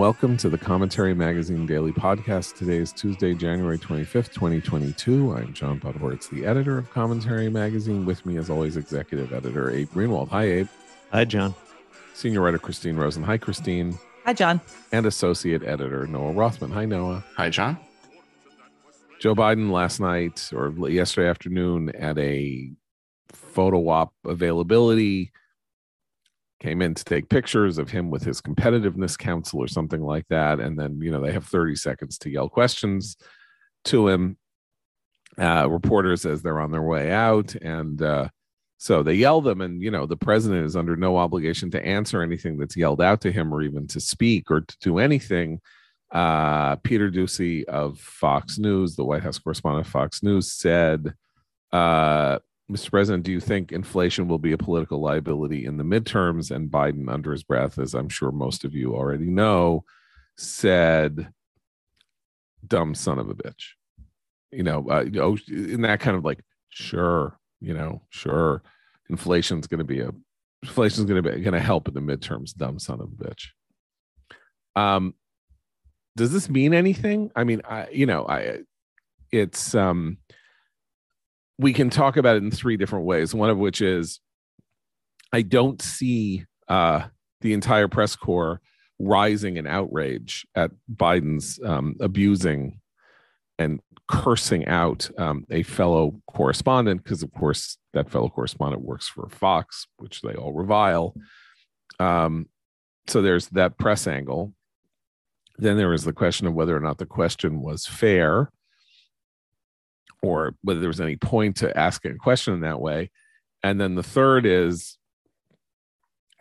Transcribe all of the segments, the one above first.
Welcome to the Commentary Magazine Daily Podcast. Today is Tuesday, January 25th, 2022. I'm John Podhoretz, the editor of Commentary Magazine. With me, as always, executive editor Abe Greenwald. Hi, Abe. Hi, John. Senior writer Christine Rosen. Hi, Christine. Hi, John. And associate editor Noah Rothman. Hi, Noah. Hi, John. Joe Biden last night or yesterday afternoon at a photo op availability came in to take pictures of him with his competitiveness council or something like that and then you know they have 30 seconds to yell questions to him. Uh, reporters as they're on their way out and uh, so they yell them and you know the president is under no obligation to answer anything that's yelled out to him or even to speak or to do anything. Uh, peter doocy of fox news the white house correspondent fox news said uh, Mr. President, do you think inflation will be a political liability in the midterms? And Biden, under his breath, as I'm sure most of you already know, said, dumb son of a bitch. You know, uh, oh, in that kind of like, sure, you know, sure, inflation's going to be a inflation's going to be going to help in the midterms. Dumb son of a bitch. Um, does this mean anything? I mean, I you know, I it's um we can talk about it in three different ways. One of which is I don't see uh, the entire press corps rising in outrage at Biden's um, abusing and cursing out um, a fellow correspondent, because of course that fellow correspondent works for Fox, which they all revile. Um, so there's that press angle. Then there was the question of whether or not the question was fair or whether there was any point to asking a question in that way. And then the third is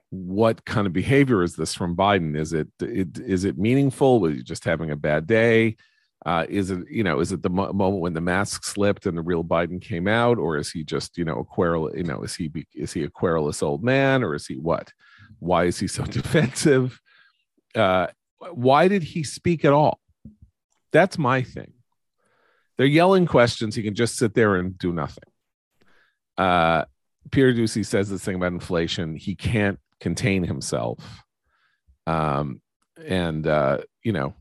what kind of behavior is this from Biden? Is it, it is it meaningful? Was he just having a bad day? Uh, is it you know is it the mo- moment when the mask slipped and the real Biden came out, or is he just you know a querul you know is he is he a querulous old man or is he what? Why is he so defensive? Uh, why did he speak at all? That's my thing they're yelling questions. He can just sit there and do nothing. Uh, Peter Doocy says this thing about inflation. He can't contain himself. Um, and uh, you know,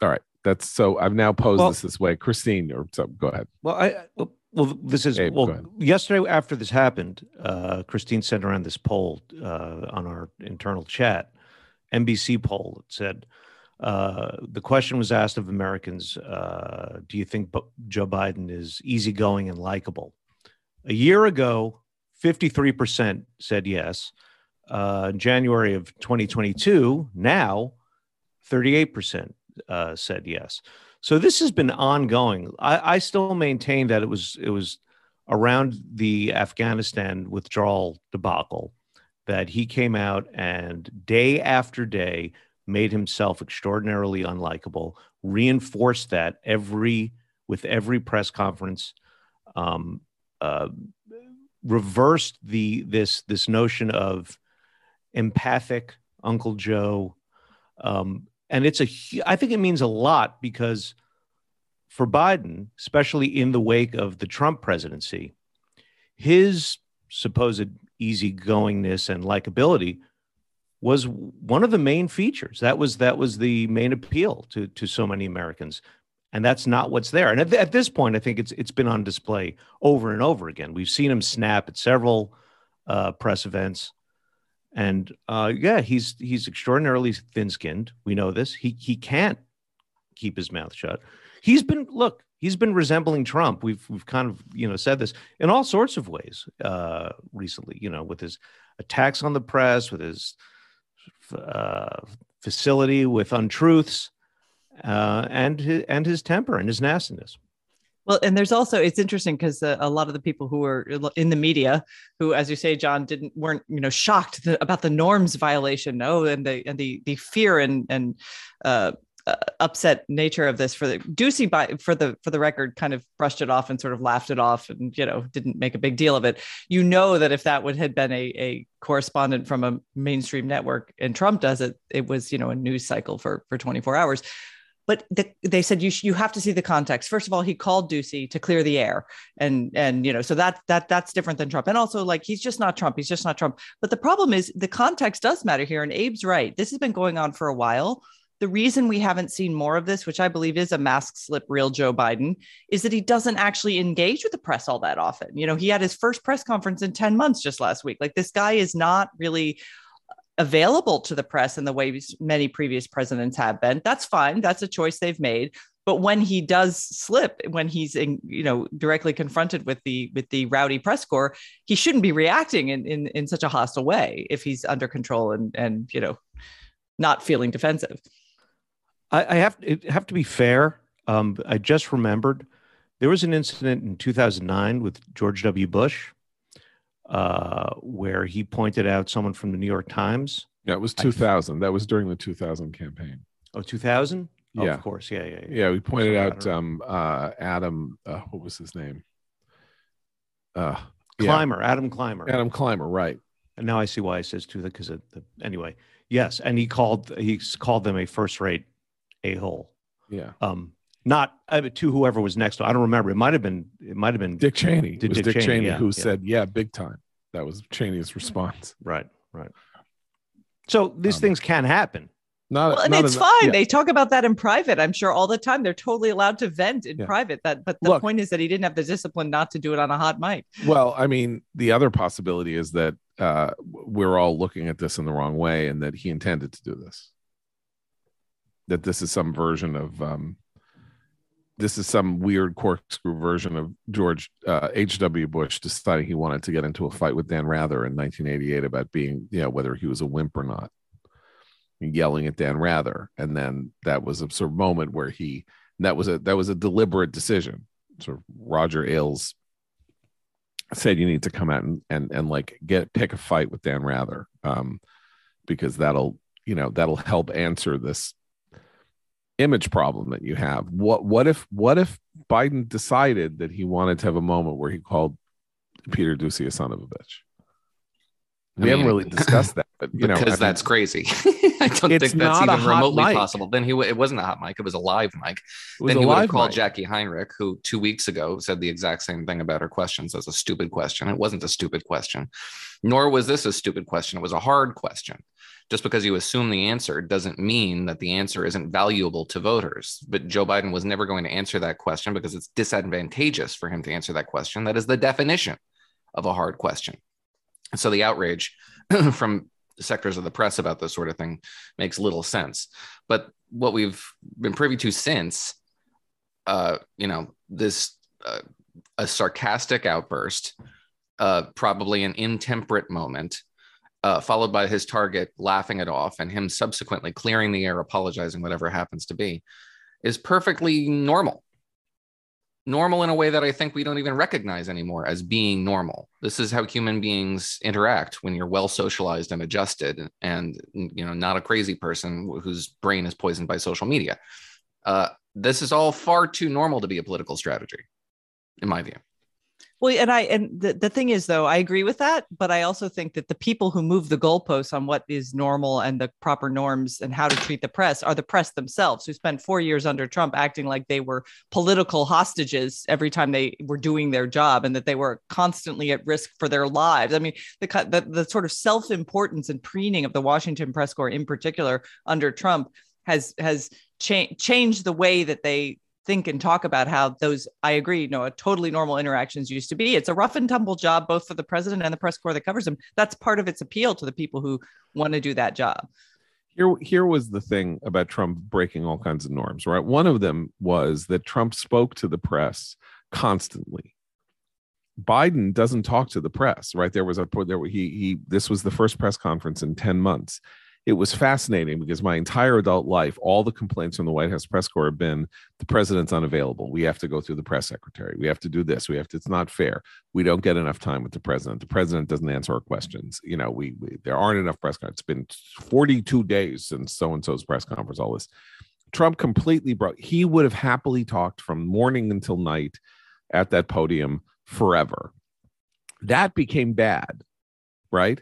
all right. That's so. I've now posed well, this this way, Christine, or so. Go ahead. Well, I well, this is Abe, well. Yesterday, after this happened, uh, Christine sent around this poll uh, on our internal chat, NBC poll. It said uh, the question was asked of Americans uh, Do you think Joe Biden is easygoing and likable? A year ago, 53% said yes. Uh, January of 2022, now 38% uh, said yes. So this has been ongoing. I, I still maintain that it was it was around the Afghanistan withdrawal debacle that he came out and day after day made himself extraordinarily unlikable, reinforced that every with every press conference, um, uh, reversed the this this notion of empathic Uncle Joe, um, and it's a I think it means a lot because for Biden, especially in the wake of the Trump presidency, his supposed easygoingness and likability was one of the main features. That was that was the main appeal to to so many Americans, and that's not what's there. And at, at this point, I think it's it's been on display over and over again. We've seen him snap at several uh, press events, and uh, yeah, he's he's extraordinarily thin-skinned. We know this. He he can't keep his mouth shut. He's been look. He's been resembling Trump. We've we've kind of you know said this in all sorts of ways uh, recently. You know, with his attacks on the press, with his uh, facility with untruths, uh, and his, and his temper and his nastiness. Well, and there's also it's interesting because uh, a lot of the people who were in the media, who, as you say, John, didn't weren't you know shocked about the norms violation, no, and the and the the fear and and uh, uh, upset nature of this for the Doocy by for the for the record kind of brushed it off and sort of laughed it off and you know didn't make a big deal of it. You know that if that would had been a, a correspondent from a mainstream network and Trump does it, it was you know a news cycle for for 24 hours. But the, they said you sh- you have to see the context. First of all, he called Doocy to clear the air, and and you know so that that that's different than Trump. And also like he's just not Trump. He's just not Trump. But the problem is the context does matter here. And Abe's right. This has been going on for a while the reason we haven't seen more of this, which I believe is a mask slip, real Joe Biden, is that he doesn't actually engage with the press all that often. You know, he had his first press conference in 10 months just last week. Like this guy is not really available to the press in the way many previous presidents have been. That's fine. That's a choice they've made. But when he does slip, when he's in, you know directly confronted with the with the rowdy press corps, he shouldn't be reacting in in, in such a hostile way if he's under control and and you know not feeling defensive. I, I have to have to be fair. Um, I just remembered there was an incident in 2009 with George W. Bush uh, where he pointed out someone from the New York Times. Yeah, it was 2000. I, that was during the 2000 campaign. Oh, 2000? Oh, yeah, of course. Yeah, yeah, yeah. Yeah, we pointed out um, uh, Adam. Uh, what was his name? Uh, Clymer, yeah. Adam Clymer. Adam Clymer, right? And now I see why he says to because anyway. Yes, and he called he called them a first rate a hole. Yeah. Um, not uh, to whoever was next. I don't remember. It might have been. It might have been Dick Cheney. It was Dick, Dick Cheney, Cheney yeah, who yeah. said, "Yeah, big time." That was Cheney's response. Right. Right. So these um, things can happen. Not, well, and not it's enough, fine. Yeah. They talk about that in private. I'm sure all the time. They're totally allowed to vent in private. That, but the Look, point is that he didn't have the discipline not to do it on a hot mic. Well, I mean, the other possibility is that uh, we're all looking at this in the wrong way, and that he intended to do this. That this is some version of um, this is some weird corkscrew version of George uh, H.W. Bush deciding he wanted to get into a fight with Dan Rather in 1988 about being, you know, whether he was a wimp or not, yelling at Dan Rather, and then that was a sort of moment where he that was a that was a deliberate decision. Sort of Roger Ailes said you need to come out and and and like get pick a fight with Dan Rather, um, because that'll you know that'll help answer this image problem that you have. What what if what if Biden decided that he wanted to have a moment where he called Peter Doocy a son of a bitch? We I mean, haven't really discussed that, but you know, because that's mean, crazy. I don't think that's even remotely mic. possible. Then he w- it wasn't a hot mic; it was a live mic. Then he would have called mic. Jacqui Heinrich, who two weeks ago said the exact same thing about her questions as a stupid question. It wasn't a stupid question, nor was this a stupid question. It was a hard question just because you assume the answer doesn't mean that the answer isn't valuable to voters. But Joe Biden was never going to answer that question because it's disadvantageous for him to answer that question. That is the definition of a hard question. So the outrage from sectors of the press about this sort of thing makes little sense. But what we've been privy to since, uh, you know, this uh, a sarcastic outburst, uh, probably an intemperate moment, uh, followed by his target laughing it off and him subsequently clearing the air, apologizing, whatever happens to be, is perfectly normal. Normal in a way that I think we don't even recognize anymore as being normal. This is how human beings interact when you're well socialized and adjusted, and you know, not a crazy person whose brain is poisoned by social media. Uh, this is all far too normal to be a political strategy, in my view. Well, and I and the, the thing is though, I agree with that, but I also think that the people who move the goalposts on what is normal and the proper norms and how to treat the press are the press themselves, who spent four years under Trump acting like they were political hostages every time they were doing their job and that they were constantly at risk for their lives. I mean, the the, the sort of self-importance and preening of the Washington press corps in particular under Trump has has cha- changed the way that they think and talk about how those i agree you know a totally normal interactions used to be. It's a rough and tumble job both for the president and the press corps that covers him. That's part of its appeal to the people who want to do that job. Here here was the thing about trump breaking all kinds of norms right? One of them was that trump spoke to the press constantly. Biden doesn't talk to the press right? There was a there he he this was the first press conference in 10 months it was fascinating because my entire adult life, all the complaints from the White House press corps have been the president's unavailable. We have to go through the press secretary. We have to do this. We have to, it's not fair. We don't get enough time with the president. The president doesn't answer our questions. You know, we, we there aren't enough press. It's been 42 days since so and so's press conference, all this. Trump completely broke. He would have happily talked from morning until night at that podium forever. That became bad, right?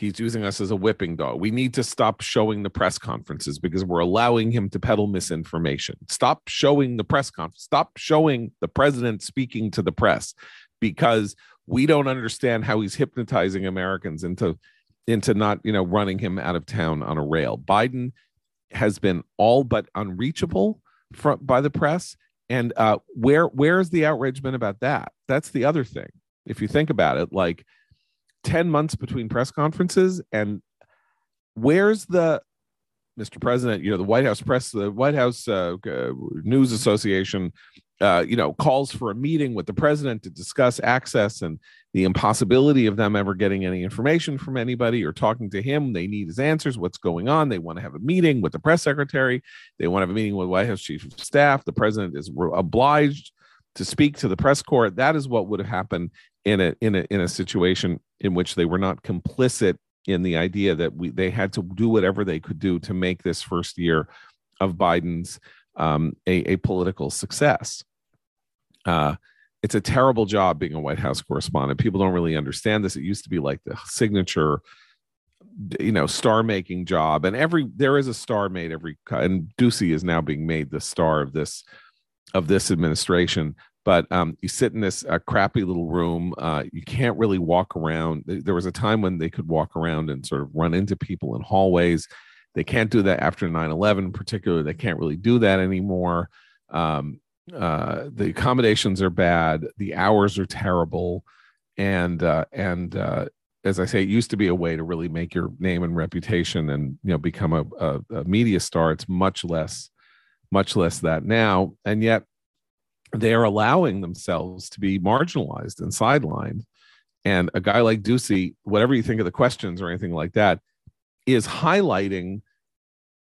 He's using us as a whipping dog. We need to stop showing the press conferences because we're allowing him to peddle misinformation. Stop showing the press conference. Stop showing the president speaking to the press because we don't understand how he's hypnotizing Americans into into not, you know, running him out of town on a rail. Biden has been all but unreachable from, by the press. And uh, where where's the outrage been about that? That's the other thing. If you think about it, like 10 months between press conferences, and where's the Mr. President, you know, the White House press, the White House uh, News Association uh, you know, calls for a meeting with the president to discuss access and the impossibility of them ever getting any information from anybody or talking to him. They need his answers. What's going on? They want to have a meeting with the press secretary. They want to have a meeting with White House chief of staff. The president is obliged to speak to the press corps. That is what would have happened in a in a in a situation in which they were not complicit in the idea that we they had to do whatever they could do to make this first year of Biden's um, a, a political success. Uh, it's a terrible job being a White House correspondent. People don't really understand this. It used to be like the signature, you know, star making job, and every there is a star made every. And Doocy is now being made the star of this of this administration. But um, you sit in this uh, crappy little room. Uh, you can't really walk around. There was a time when they could walk around and sort of run into people in hallways. They can't do that after 9 11, particularly. They can't really do that anymore. Um, uh, the accommodations are bad, the hours are terrible, and uh, and uh, as I say, it used to be a way to really make your name and reputation and you know become a, a, a media star. It's much less, much less that now, and yet they are allowing themselves to be marginalized and sidelined. And a guy like Doocy, whatever you think of the questions or anything like that, is highlighting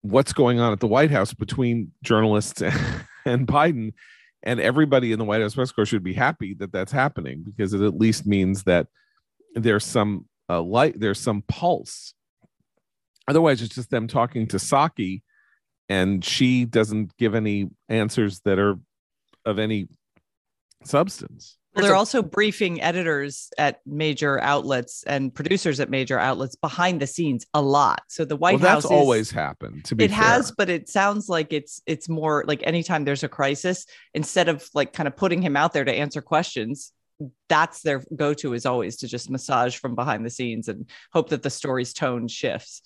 what's going on at the White House between journalists and, and Biden and everybody in the White House press corps should be happy that that's happening because it at least means that there's some uh, light, there's some pulse. Otherwise, it's just them talking to Psaki, and she doesn't give any answers that are of any substance. Well, they're also briefing editors at major outlets and producers at major outlets behind the scenes a lot. So the White well, House that's is, always happened. To be it fair. has, but it sounds like it's it's more like anytime there's a crisis, instead of like kind of putting him out there to answer questions, that's their go-to is always to just massage from behind the scenes and hope that the story's tone shifts.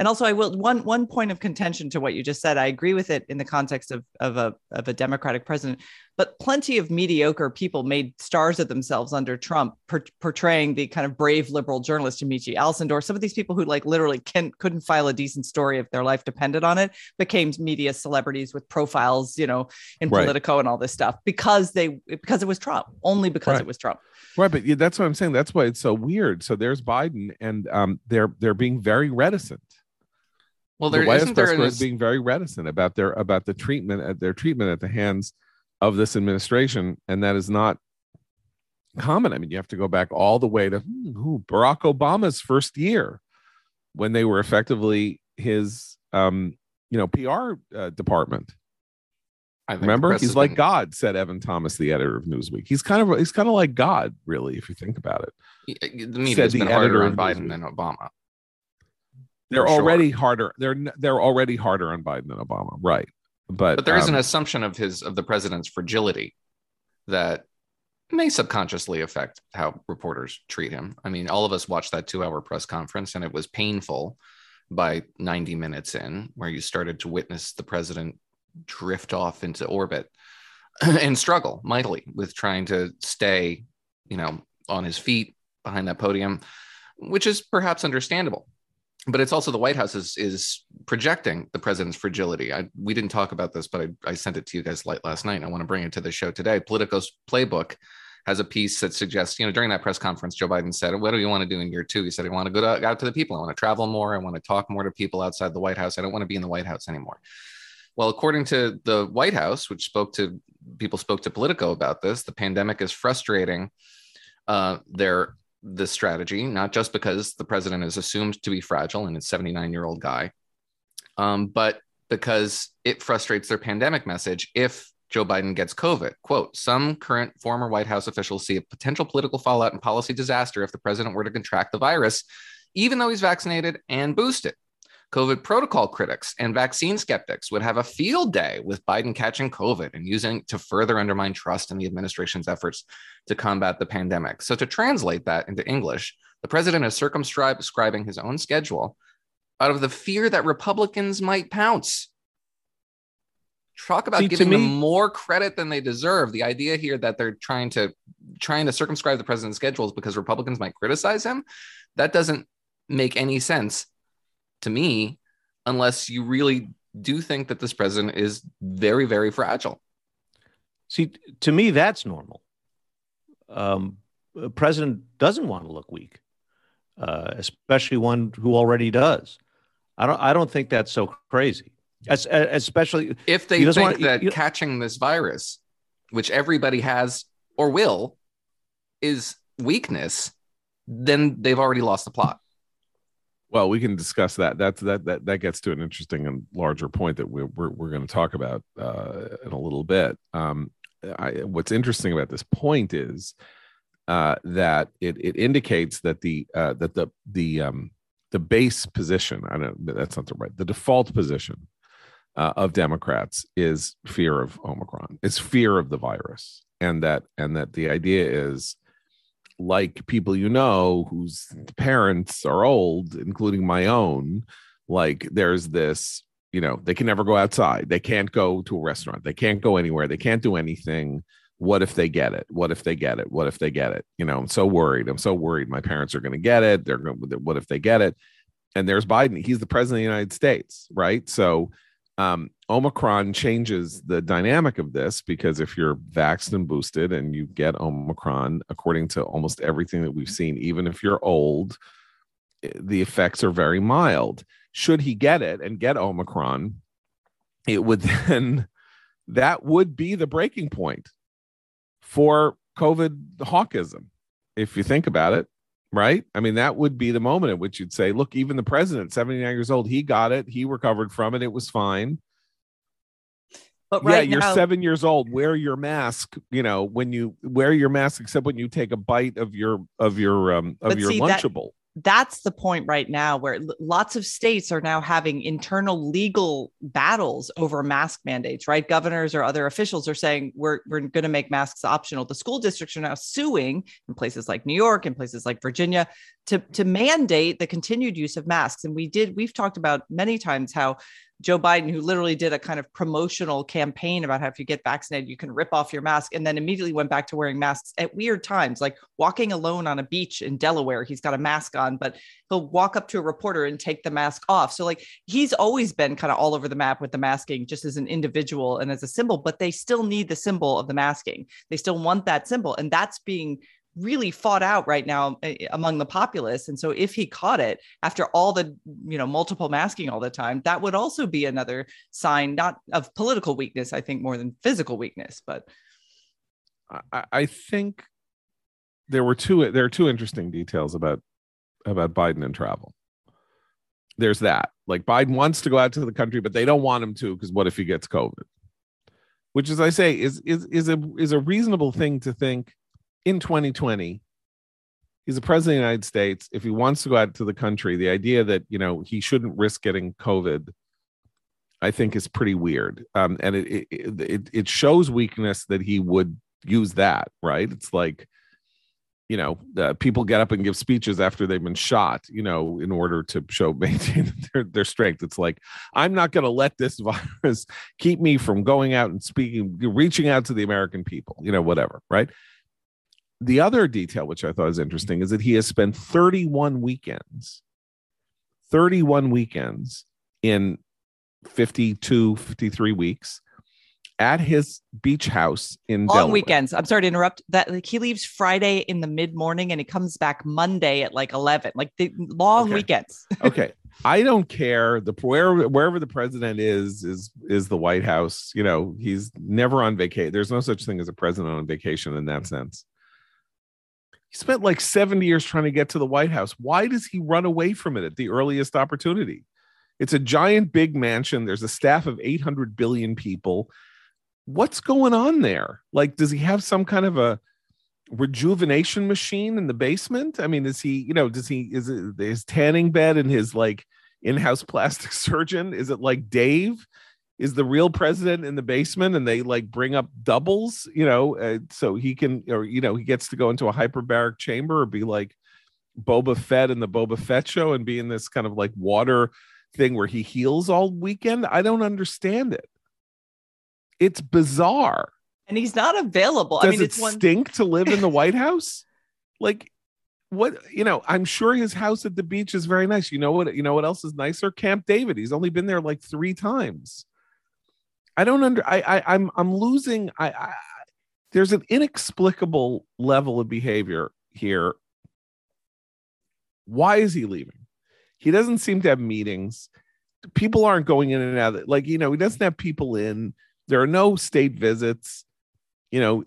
And also, I will one one point of contention to what you just said. I agree with it in the context of of a of a Democratic president, but plenty of mediocre people made stars of themselves under Trump, per, portraying the kind of brave liberal journalist Yamiche Alcindor. Some of these people who like literally can couldn't file a decent story if their life depended on it became media celebrities with profiles, you know, in right. Politico and all this stuff because they because it was Trump, only because right. it was Trump. Right, but yeah, that's what I'm saying. That's why it's so weird. So there's Biden, and um, they're they're being very reticent well, there the White House press is being very reticent about their about the treatment at their treatment at the hands of this administration, and that is not common. I mean, you have to go back all the way to hmm, Barack Obama's first year when they were effectively his, um, you know, PR uh, department. I remember he's like. God, said Evan Thomas, the editor of Newsweek. He's kind of he's kind of like God, really, if you think about it. The media has been harder on Biden Newsweek. than Obama. They're already harder. They're they're already harder on Biden than Obama, right? But but there is um, an assumption of his of the president's fragility that may subconsciously affect how reporters treat him. I mean, all of us watched that two hour press conference, and it was painful by 90 minutes in, where you started to witness the president drift off into orbit and struggle mightily with trying to stay, you know, on his feet behind that podium, which is perhaps understandable but it's also the White House is is projecting the president's fragility. I, we didn't talk about this, but I, I sent it to you guys late last night. And I want to bring it to the show today. Politico's playbook has a piece that suggests, you know, during that press conference, Joe Biden said, "What do you want to do in year two? He said, "I want to go to, out to the people. I want to travel more. I want to talk more to people outside the White House. I don't want to be in the White House anymore." Well, according to the White House, which spoke to people spoke to Politico about this, the pandemic is frustrating uh, their this strategy, not just because the president is assumed to be fragile and it's 79 year old guy, um, but because it frustrates their pandemic message if Joe Biden gets COVID. Quote Some current former White House officials see a potential political fallout and policy disaster if the president were to contract the virus, even though he's vaccinated and boosted. COVID protocol critics and vaccine skeptics would have a field day with Biden catching COVID and using it to further undermine trust in the administration's efforts to combat the pandemic. So, to translate that into English, the president is circumscribing his own schedule out of the fear that Republicans might pounce. Talk about See, giving me, them more credit than they deserve. The idea here that they're trying to trying to circumscribe the president's schedules because Republicans might criticize him, that doesn't make any sense to me unless you really do think that this president is very, very fragile. See, to me, that's normal. Um, a president doesn't want to look weak, uh, especially one who already does. I don't. I don't think that's so crazy. As, especially if they think want, that you, catching this virus, which everybody has or will, is weakness, then they've already lost the plot. Well, we can discuss that. That's that that that gets to an interesting and larger point that we're we're, we're going to talk about uh, in a little bit. Um, I, what's interesting about this point is uh, that it it indicates that the uh, that the the um, the base position I don't that's not the right the default position uh, of Democrats is fear of Omicron. It's fear of the virus, and that and that the idea is like people you know whose parents are old, including my own. Like there's this, you know, they can never go outside. They can't go to a restaurant. They can't go anywhere. They can't do anything. What if they get it? What if they get it? What if they get it? You know, I'm so worried. I'm so worried. My parents are going to get it. They're going. to, What if they get it? And there's Biden. He's the president of the United States, right? So um, Omicron changes the dynamic of this because if you're vaxxed and boosted and you get Omicron, according to almost everything that we've seen, even if you're old, the effects are very mild. Should he get it and get Omicron, it would then, that would be the breaking point for COVID hawkism, if you think about it right? I mean, that would be the moment at which you'd say, look, even the president, 79 years old, he got it, he recovered from it, it was fine. But right yeah, you're seven years old. Wear your mask. You know when you wear your mask, except when you take a bite of your of your um of your see, lunchable that's the point right now where lots of states are now having internal legal battles over mask mandates right? Governors or other officials are saying we're, we're going to make masks optional. The school districts are now suing in places like new york and places like virginia to, to mandate the continued use of masks. And we did we've talked about many times how Joe Biden, who literally did a kind of promotional campaign about how if you get vaccinated, you can rip off your mask, and then immediately went back to wearing masks at weird times, like walking alone on a beach in Delaware. He's got a mask on, but he'll walk up to a reporter and take the mask off. So, like, he's always been kind of all over the map with the masking, just as an individual and as a symbol, but they still need the symbol of the masking. They still want that symbol. And that's being really fought out right now eh, among the populace and so if he caught it after all the you know multiple masking all the time that would also be another sign not of political weakness i think more than physical weakness but i, I think there were two there are two interesting details about about biden and travel. There's that like biden wants to go out to the country but they don't want him to because what if he gets covid? Which as i say is is is a is a reasonable thing to think in 2020 he's the president of the united states. If he wants to go out to the country the idea that you know he shouldn't risk getting covid i think is pretty weird. Um, and it, it, it it shows weakness that he would use that right? It's like you know uh, people get up and give speeches after they've been shot you know in order to show maintain their, their strength. It's like i'm not going to let this virus keep me from going out and speaking reaching out to the american people you know whatever right the other detail, which I thought was interesting, is that he has spent 31 weekends, 31 weekends in 52, 53 weeks at his beach house in long Delaware. weekends. I'm sorry to interrupt. That like he leaves Friday in the mid morning and he comes back Monday at like 11. Like the long okay. weekends. okay, I don't care. The where wherever the president is is is the White House. You know, he's never on vacation. There's no such thing as a president on vacation in that sense. He spent like 70 years trying to get to the White House. Why does he run away from it at the earliest opportunity? It's a giant big mansion. There's a staff of 800 billion people. What's going on there? Like, does he have some kind of a rejuvenation machine in the basement? I mean, is he, you know, does he, is it his tanning bed and his like in house plastic surgeon? Is it like Dave? Is the real president in the basement and they like bring up doubles, you know, uh, so he can, or, you know, he gets to go into a hyperbaric chamber or be like Boba Fett in the Boba Fett show and be in this kind of like water thing where he heals all weekend. I don't understand it. It's bizarre. And he's not available. Does I mean, it it's one stink to live in the White House? Like, what you know? I'm sure his house at the beach is very nice. You know what? You know what else is nicer? Camp David. He's only been there like three times. I don't under. I, I I'm I'm losing. I, I there's an inexplicable level of behavior here. Why is he leaving? He doesn't seem to have meetings. People aren't going in and out. Like you know, he doesn't have people in. There are no state visits. You know,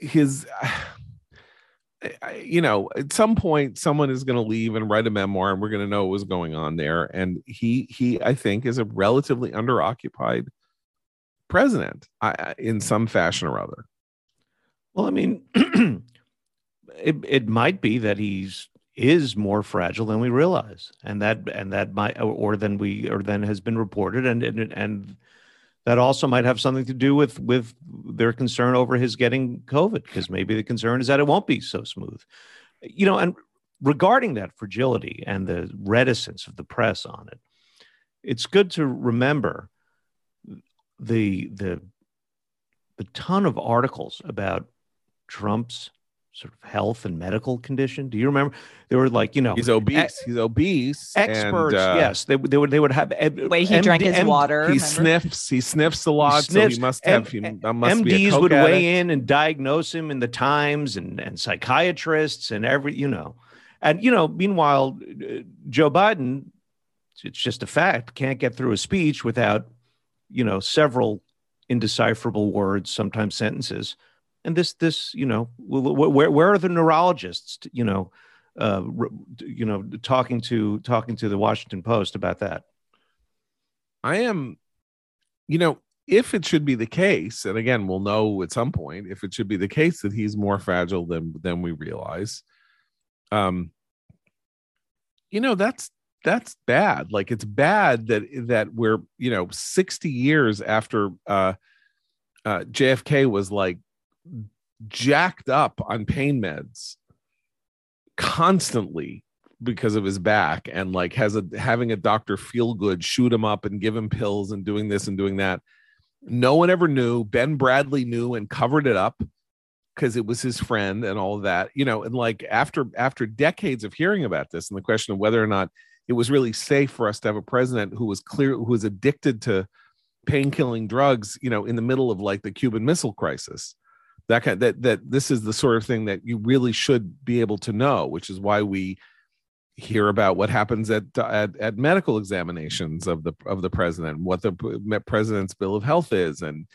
his. you know, at some point, someone is going to leave and write a memoir, and we're going to know what was going on there. And he, he, I think, is a relatively underoccupied president in some fashion or other. Well, I mean, it it might be that he's is more fragile than we realize, and that and that might or than we or than has been reported, and and and that also might have something to do with with their concern over his getting COVID, because maybe the concern is that it won't be so smooth, you know. And regarding that fragility and the reticence of the press on it, it's good to remember the the the ton of articles about Trump's sort of health and medical condition. Do you remember? They were like, you know, he's obese. he's obese. Experts, and, uh, yes, they, they would they would have way he drank his water. He remember? sniffs. He sniffs a lot, he sniffs, so he must have. He must MDs would addict. weigh in and diagnose him in the Times, and and psychiatrists and every you know, and you know. Meanwhile, uh, Joe Biden, it's just a fact, can't get through a speech without you know, several indecipherable words, sometimes sentences. And this, this, you know, where, where are the neurologists, you know, uh, you know, talking to, talking to the Washington Post about that? I am, you know, if it should be the case, and again, we'll know at some point if it should be the case that he's more fragile than than we realize. Um, you know, that's that's bad. Like it's bad that that we're you know 60 years after uh uh jfk was like jacked up on pain meds constantly because of his back and like has a having a doctor feel good shoot him up and give him pills and doing this and doing that. No one ever knew. Ben Bradlee knew and covered it up because it was his friend and all that you know and like after after decades of hearing about this and the question of whether or not it was really safe for us to have a president who was clear who was addicted to pain killing drugs you know in the middle of like the cuban missile crisis. That kind of, that that this is the sort of thing that you really should be able to know which is why we hear about what happens at at, at medical examinations of the of the president what the president's bill of health is and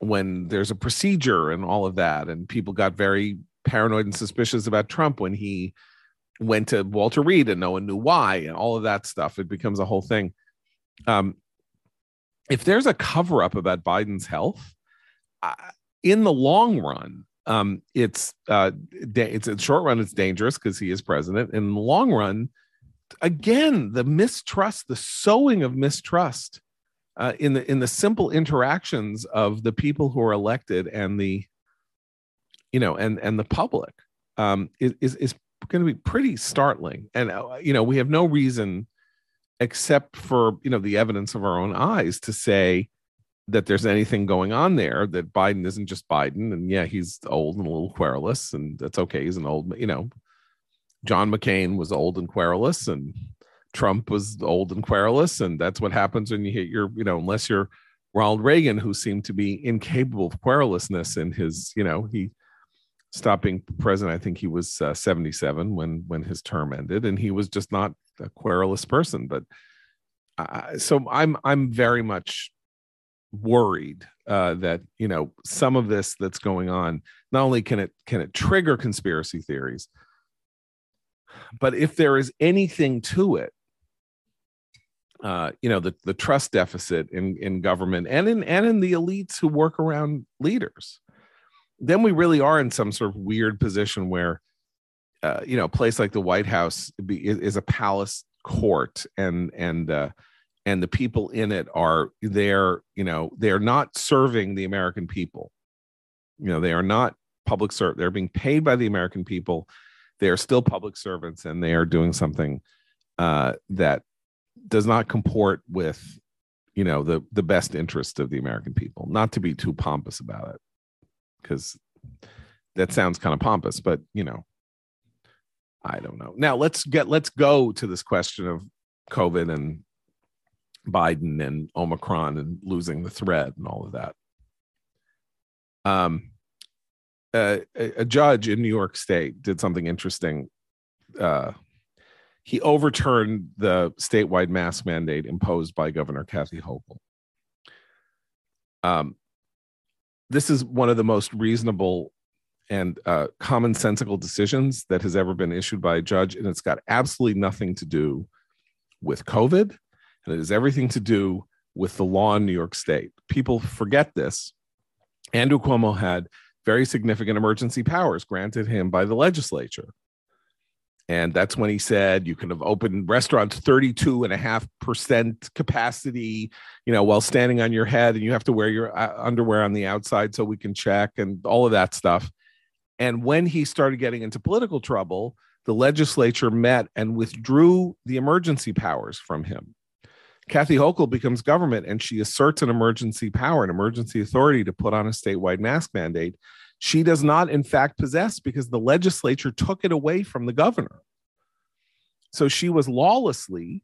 when there's a procedure and all of that. And people got very paranoid and suspicious about trump when he went to Walter Reed and no one knew why and all of that stuff. It becomes a whole thing. Um, if there's a cover up about Biden's health, in the long run, um, it's uh, it's in short run it's dangerous because he is president. In the long run, again, the mistrust, the sowing of mistrust uh, in the in the simple interactions of the people who are elected and the you know and and the public um, is is going to be pretty startling. And, uh, you know, we have no reason except for, you know, the evidence of our own eyes to say that there's anything going on there, that Biden isn't just Biden. And yeah, he's old and a little querulous, and that's okay. He's an old, you know, John McCain was old and querulous, and Trump was old and querulous. And that's what happens when you hit your, you know, unless you're Ronald Reagan, who seemed to be incapable of querulousness in his, you know, he stopped being president. I think he was uh, 77 when when his term ended, and he was just not a querulous person. But uh, so I'm I'm very much worried uh, that you know some of this that's going on. Not only can it can it trigger conspiracy theories, but if there is anything to it, uh, you know the the trust deficit in in government and in and in the elites who work around leaders then we really are in some sort of weird position where uh, you know a place like the white house be, is, a palace court and and uh, and the people in it are they're you know they're not serving the american people. You know they are not public serv they're being paid by the american people. They are still public servants and they are doing something uh, that does not comport with you know the the best interest of the american people. Not to be too pompous about it because that sounds kind of pompous but you know i don't know. Now let's get let's go to this question of covid and biden and omicron and losing the thread and all of that. Um a, a judge in new york state did something interesting. Uh he overturned the statewide mask mandate imposed by Governor Kathy Hochul. Um, this is one of the most reasonable and uh, commonsensical decisions that has ever been issued by a judge, and it's got absolutely nothing to do with COVID, and it has everything to do with the law in New York State. People forget this. Andrew Cuomo had very significant emergency powers granted him by the legislature and that's when he said you can have opened restaurants 32 and a half percent capacity you know while standing on your head and you have to wear your uh, underwear on the outside so we can check and all of that stuff. And when he started getting into political trouble the legislature met and withdrew the emergency powers from him. Kathy hochul becomes government and she asserts an emergency power an emergency authority to put on a statewide mask mandate she does not, in fact, possess because the legislature took it away from the governor. So she was lawlessly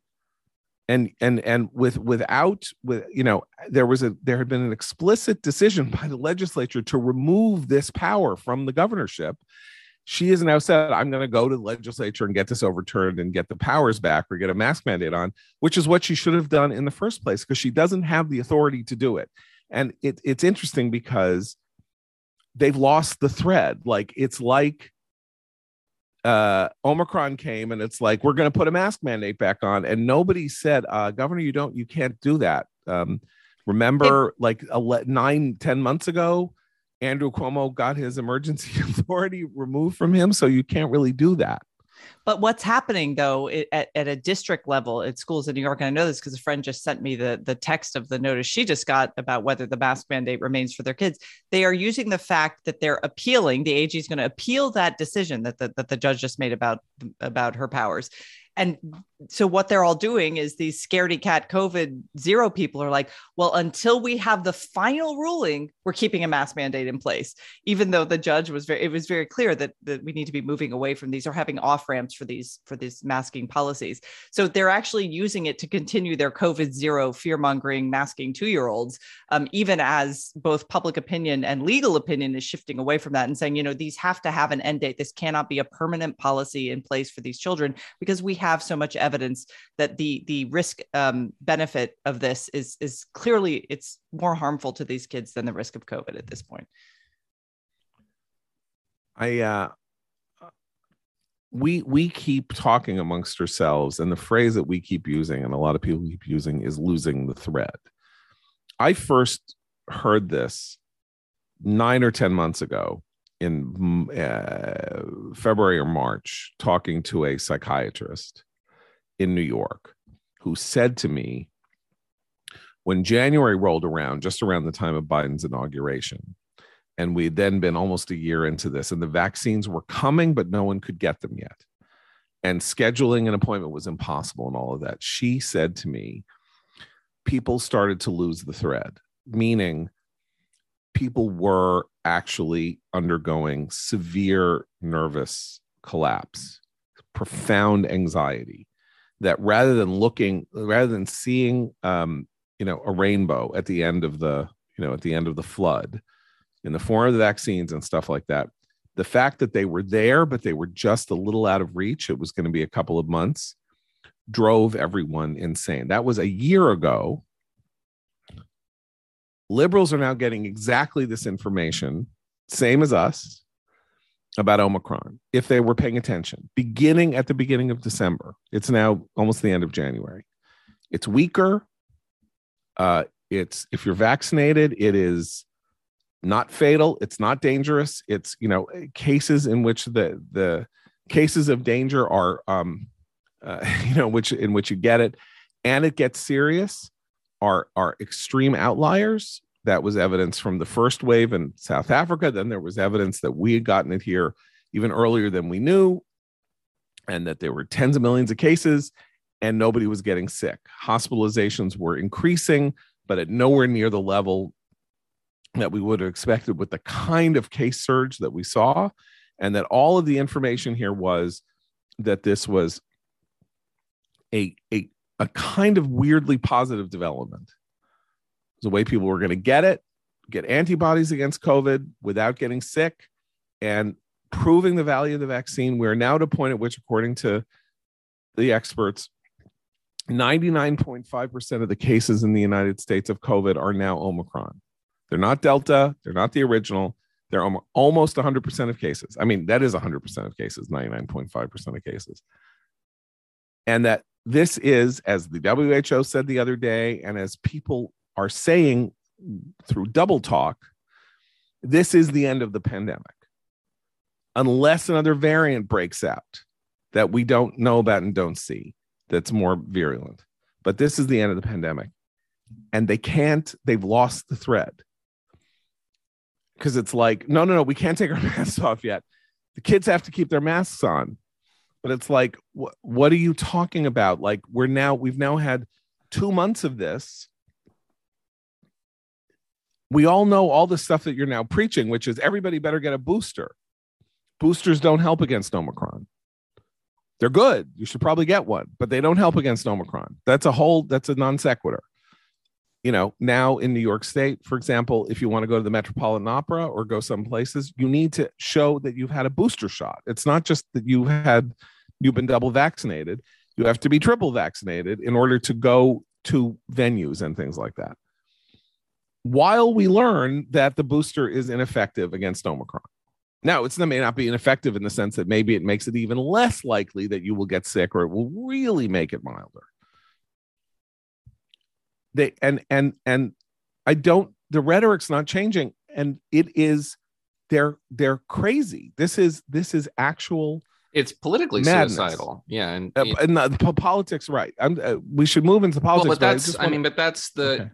and and and with without with you know there was a there had been an explicit decision by the legislature to remove this power from the governorship she has now said i'm going to go to the legislature and get this overturned and get the powers back or get a mask mandate on which is what she should have done in the first place because she doesn't have the authority to do it and it, it's interesting because they've lost the thread. Like it's like uh Omicron came and it's like we're going to put a mask mandate back on, and nobody said, uh, Governor, you don't, you can't do that. Um, remember, it, like ele- nine, ten months ago, Andrew Cuomo got his emergency authority removed from him, so you can't really do that. But what's happening though at, at a district level at schools in New York, and I know this because a friend just sent me the, the text of the notice she just got about whether the mask mandate remains for their kids. They are using the fact that they're appealing, the AG is going to appeal that decision that the, that the judge just made about, about her powers and so what they're all doing is these scaredy cat COVID zero people are like, well, until we have the final ruling, we're keeping a mask mandate in place, even though the judge was very, it was very clear that, that we need to be moving away from these or having off ramps for these, for these masking policies. So they're actually using it to continue their COVID zero fear mongering masking two year olds, um, even as both public opinion and legal opinion is shifting away from that and saying, you know, these have to have an end date. This cannot be a permanent policy in place for these children because we have so much evidence that the the risk um, benefit of this is is clearly it's more harmful to these kids than the risk of COVID at this point. I uh, we we keep talking amongst ourselves, and the phrase that we keep using, and a lot of people keep using, is losing the thread. I first heard this nine or ten months ago in uh, February or March, talking to a psychiatrist in New York who said to me, when January rolled around, just around the time of Biden's inauguration, and we'd then been almost a year into this, and the vaccines were coming, but no one could get them yet. And scheduling an appointment was impossible and all of that. She said to me, people started to lose the thread, meaning people were actually undergoing severe nervous collapse, profound anxiety that rather than looking rather than seeing um, you know a rainbow at the end of the you know at the end of the flood in the form of the vaccines and stuff like that the fact that they were there but they were just a little out of reach it was going to be a couple of months drove everyone insane. That was a year ago liberals are now getting exactly this information same as us about Omicron if they were paying attention, beginning at the beginning of December. It's now almost the end of January. It's weaker. Uh, it's if you're vaccinated, it is not fatal. It's not dangerous. It's you know cases in which the the cases of danger are um, uh, you know which in which you get it, and it gets serious are are extreme outliers that was evidence from the first wave in South Africa. Then there was evidence that we had gotten it here even earlier than we knew, and that there were tens of millions of cases. and nobody was getting sick. Hospitalizations were increasing, but at nowhere near the level that we would have expected with the kind of case surge that we saw. And that all of the information here was that this was a, a, a kind of weirdly positive development. The way people were going to get it, get antibodies against COVID without getting sick, and proving the value of the vaccine. We're now at a point at which, according to the experts, 99.5% of the cases in the United States of COVID are now Omicron. They're not Delta, they're not the original. They're almost 100% of cases. I mean, that is 100% of cases, 99.5% of cases. And that this is, as the WHO said the other day, and as people are saying through double talk, this is the end of the pandemic. Unless another variant breaks out that we don't know about and don't see that's more virulent. But this is the end of the pandemic. And they can't, they've lost the thread. Because it's like, no, no, no, we can't take our masks off yet. The kids have to keep their masks on. But it's like, wh- what are you talking about? Like, we're now, we've now had two months of this. We all know all the stuff that you're now preaching, which is everybody better get a booster. Boosters don't help against Omicron. They're good. You should probably get one, but they don't help against Omicron. That's a whole, that's a non sequitur. You know, now in New York State, for example, if you want to go to the Metropolitan Opera or go some places, you need to show that you've had a booster shot. It's not just that you had, you've been double vaccinated. You have to be triple vaccinated in order to go to venues and things like that. While we learn that the booster is ineffective against Omicron. Now, it's may not be ineffective in the sense that maybe it makes it even less likely that you will get sick or it will really make it milder. They and and and I don't the rhetoric's not changing and it is they're they're crazy. This is this is actual it's politically madness. suicidal. Yeah, and uh, and the, politics right. Uh, we should move into politics. Well, but that's I, I mean, but that's the okay.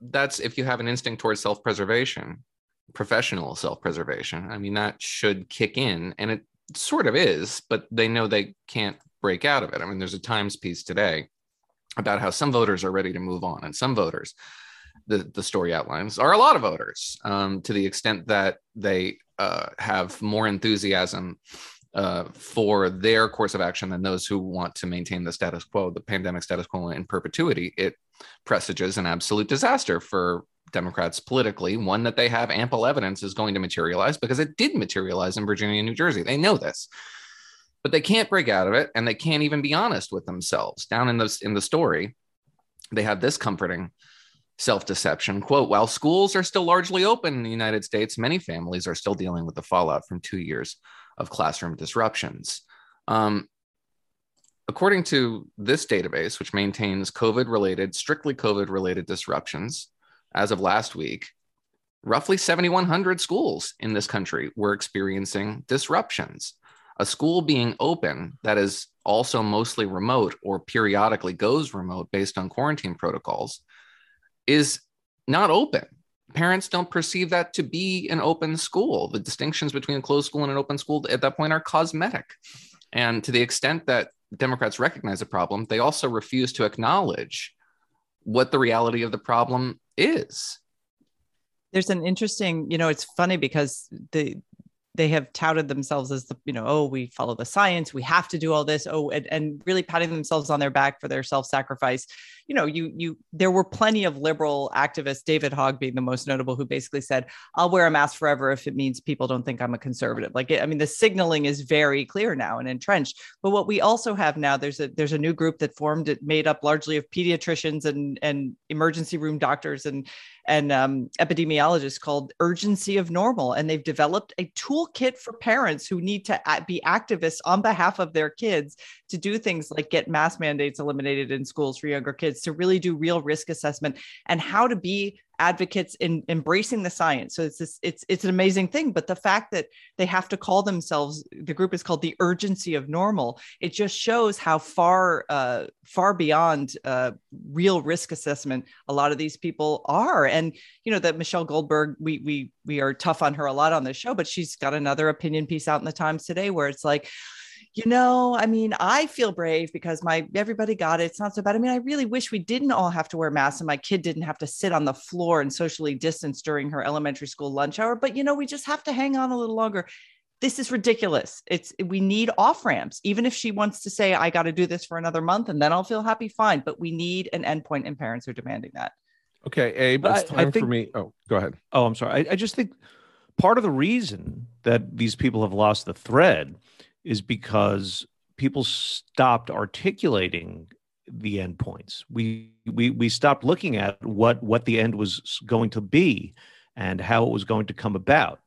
that's if you have an instinct towards self-preservation professional self-preservation. I mean, that should kick in, and it sort of is, but they know they can't break out of it. I mean, there's a Times piece today about how some voters are ready to move on, and some voters, the the story outlines, are a lot of voters um, to the extent that they uh, have more enthusiasm uh, for their course of action than those who want to maintain the status quo, the pandemic status quo in perpetuity. It presages an absolute disaster for Democrats politically, one that they have ample evidence is going to materialize because it did materialize in Virginia and New Jersey. They know this. But they can't break out of it and they can't even be honest with themselves. Down in the in the story, they have this comforting self-deception quote while schools are still largely open in the united states many families are still dealing with the fallout from two years of classroom disruptions um, according to this database which maintains covid related strictly covid related disruptions as of last week, roughly 7,100 schools in this country were experiencing disruptions. A school being open that is also mostly remote or periodically goes remote based on quarantine protocols is not open. Parents don't perceive that to be an open school. The distinctions between a closed school and an open school at that point are cosmetic. And to the extent that Democrats recognize a problem, they also refuse to acknowledge what the reality of the problem is there's an interesting you know it's funny because the they have touted themselves as the you know oh we follow the science we have to do all this oh and, and really patting themselves on their back for their self-sacrifice you know you you there were plenty of liberal activists david hogg being the most notable who basically said i'll wear a mask forever if it means people don't think i'm a conservative. Like i mean the signaling is very clear now and entrenched. But what we also have now there's a there's a new group that formed it made up largely of pediatricians and and emergency room doctors and and um, epidemiologists called Urgency of Normal. And they've developed a toolkit for parents who need to be activists on behalf of their kids to do things like get mask mandates eliminated in schools for younger kids, to really do real risk assessment and how to be advocates in embracing the science. So it's this, it's it's an amazing thing. But the fact that they have to call themselves the group is called the urgency of normal. It just shows how far uh, far beyond uh, real risk assessment a lot of these people are. And you know that Michelle Goldberg, we we we are tough on her a lot on this show, but she's got another opinion piece out in the Times today where it's like you know, I mean, I feel brave because my everybody got it. It's not so bad. I mean, I really wish we didn't all have to wear masks and my kid didn't have to sit on the floor and socially distance during her elementary school lunch hour. But you know, we just have to hang on a little longer. This is ridiculous. It's we need off ramps. Even if she wants to say, I got to do this for another month and then I'll feel happy, fine. But we need an endpoint and parents are demanding that. Okay, Abe, but it's time I think, for me. Oh, go ahead. Oh, I'm sorry. I, I just think part of the reason that these people have lost the thread is because people stopped articulating the endpoints. We we we stopped looking at what what the end was going to be and how it was going to come about.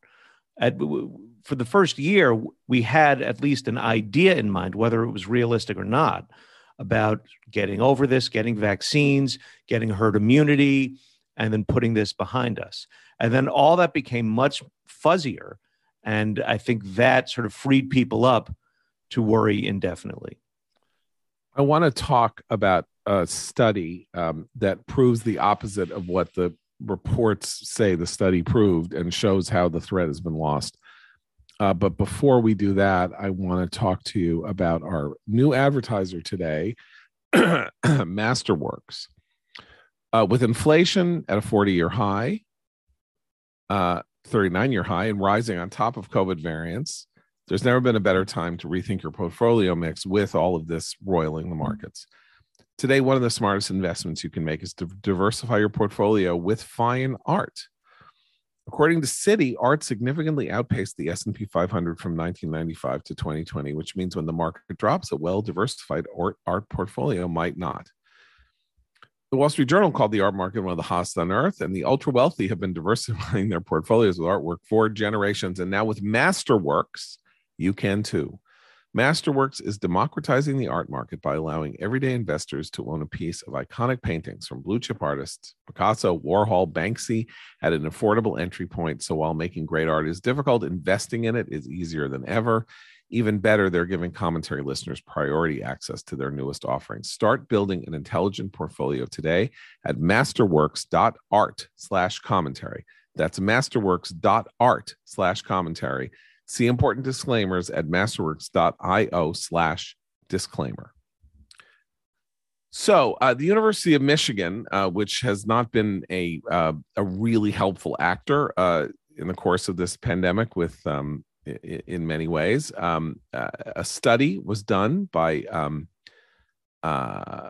At, for the first year, we had at least an idea in mind, whether it was realistic or not, about getting over this, getting vaccines, getting herd immunity, and then putting this behind us. And then all that became much fuzzier. And I think that sort of freed people up to worry indefinitely. I want to talk about a study um, that proves the opposite of what the reports say the study proved and shows how the threat has been lost. Uh, but before we do that, I want to talk to you about our new advertiser today, Masterworks. Uh, with inflation at a 40 year high, uh, 39 year high, and rising on top of COVID variants, there's never been a better time to rethink your portfolio mix with all of this roiling the markets. Today, one of the smartest investments you can make is to diversify your portfolio with fine art. According to Citi, art significantly outpaced the S&P 500 from 1995 to 2020, which means when the market drops, a well-diversified art portfolio might not. The Wall Street Journal called the art market one of the hottest on earth, and the ultra wealthy have been diversifying their portfolios with artwork for generations. And now with Masterworks, you can too. Masterworks is democratizing the art market by allowing everyday investors to own a piece of iconic paintings from blue chip artists Picasso, Warhol, Banksy at an affordable entry point. So while making great art is difficult, investing in it is easier than ever. Even better, they're giving commentary listeners priority access to their newest offerings. Start building an intelligent portfolio today at masterworks.art slash commentary. That's masterworks.art slash commentary. See important disclaimers at masterworks.io slash disclaimer. So, uh, the University of Michigan, uh, which has not been a uh, a really helpful actor uh, in the course of this pandemic, with um, in many ways. Um, a study was done by um, uh,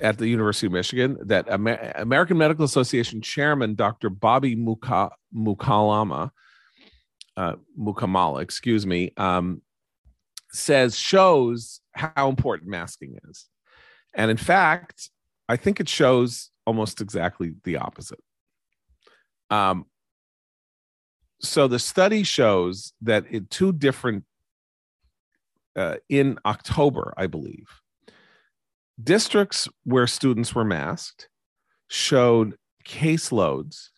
at the University of Michigan that Amer- American Medical Association Chairman Dr. Bobby Muka- Mukalama, uh, Mukkamala, excuse me, um, says shows how important masking is, and in fact, I think it shows almost exactly the opposite. Um, so the study shows that in two different uh, in October, I believe, districts where students were masked showed caseloads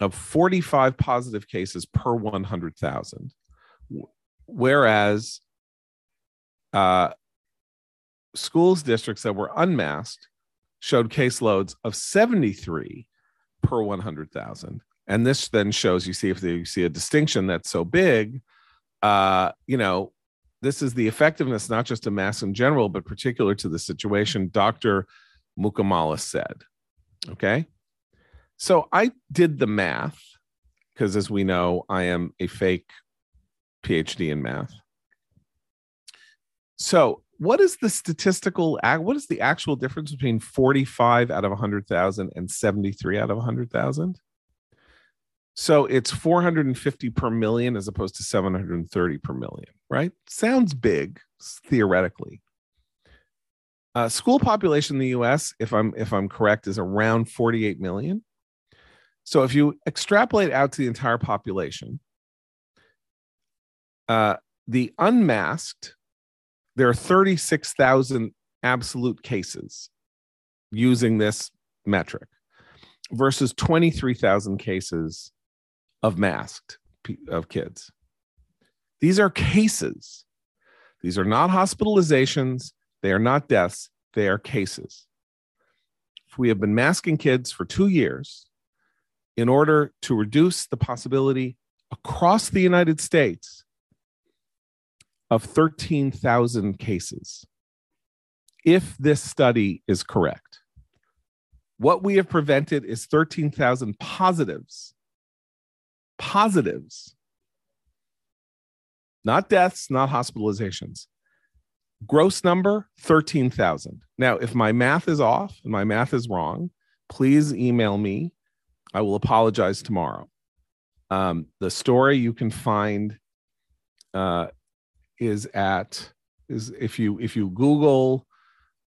of 45 positive cases per 100,000, whereas uh, schools districts that were unmasked showed caseloads of 73 per 100,000 and this then shows you see if you see a distinction that's so big uh you know this is the effectiveness not just of mass in general but particular to the situation dr mukkamala said okay? So i did the math because as we know i am a fake phd in math. So what is the statistical what is the actual difference between 45 out of 100000 and 73 out of 100000 so it's 450 per million as opposed to 730 per million, right? Sounds big theoretically. Uh, school population in the U.S., if I'm if I'm correct, is around 48 million. So if you extrapolate out to the entire population, uh, the unmasked, there are 36,000 absolute cases using this metric versus 23,000 cases of masked of kids. These are cases. These are not hospitalizations. They are not deaths. They are cases. If we have been masking kids for two years in order to reduce the possibility across the United States of 13,000 cases. If this study is correct, what we have prevented is 13,000 positives. Positives. Not deaths, not hospitalizations. Gross number 13,000. Now, if my math is off and my math is wrong, please email me. I will apologize tomorrow. Um, the story you can find uh, is at is if you if you Google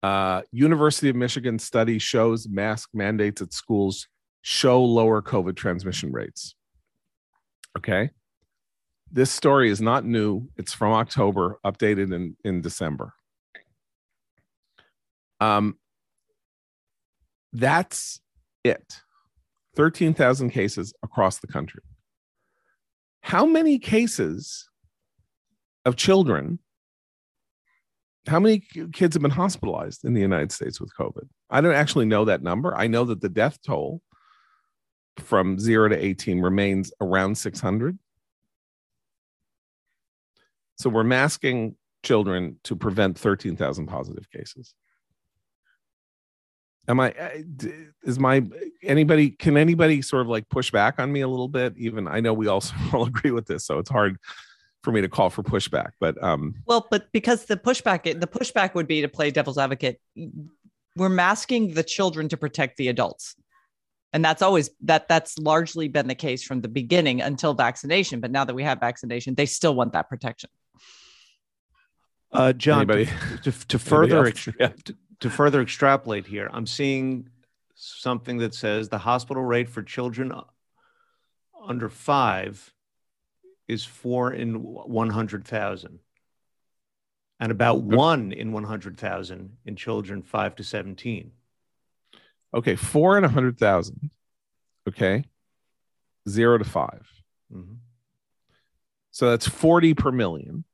uh, University of Michigan study shows mask mandates at schools show lower COVID transmission rates. Okay. This story is not new. It's from October, updated in, in December. Um, that's it 13,000 cases across the country. How many cases of children how many kids have been hospitalized in the United States with COVID? I don't actually know that number. I know that the death toll from zero to 18 remains around 600. So we're masking children to prevent 13,000 positive cases. Am I, is my, anybody, can anybody sort of like push back on me a little bit? Even I know we also all agree with this, so it's hard for me to call for pushback. But um, well, but because the pushback, the pushback would be to play devil's advocate. We're masking the children to protect the adults, and that's always that that's largely been the case from the beginning until vaccination. But now that we have vaccination, they still want that protection. Uh, John, to, to, to further yeah. to, to further extrapolate here, I'm seeing something that says the hospital rate for children under five is four in 100,000 and about one in 100,000 in children five to 17. Okay, four and a 100,000. Okay, zero to 5 mm-hmm. So that's 40 per million.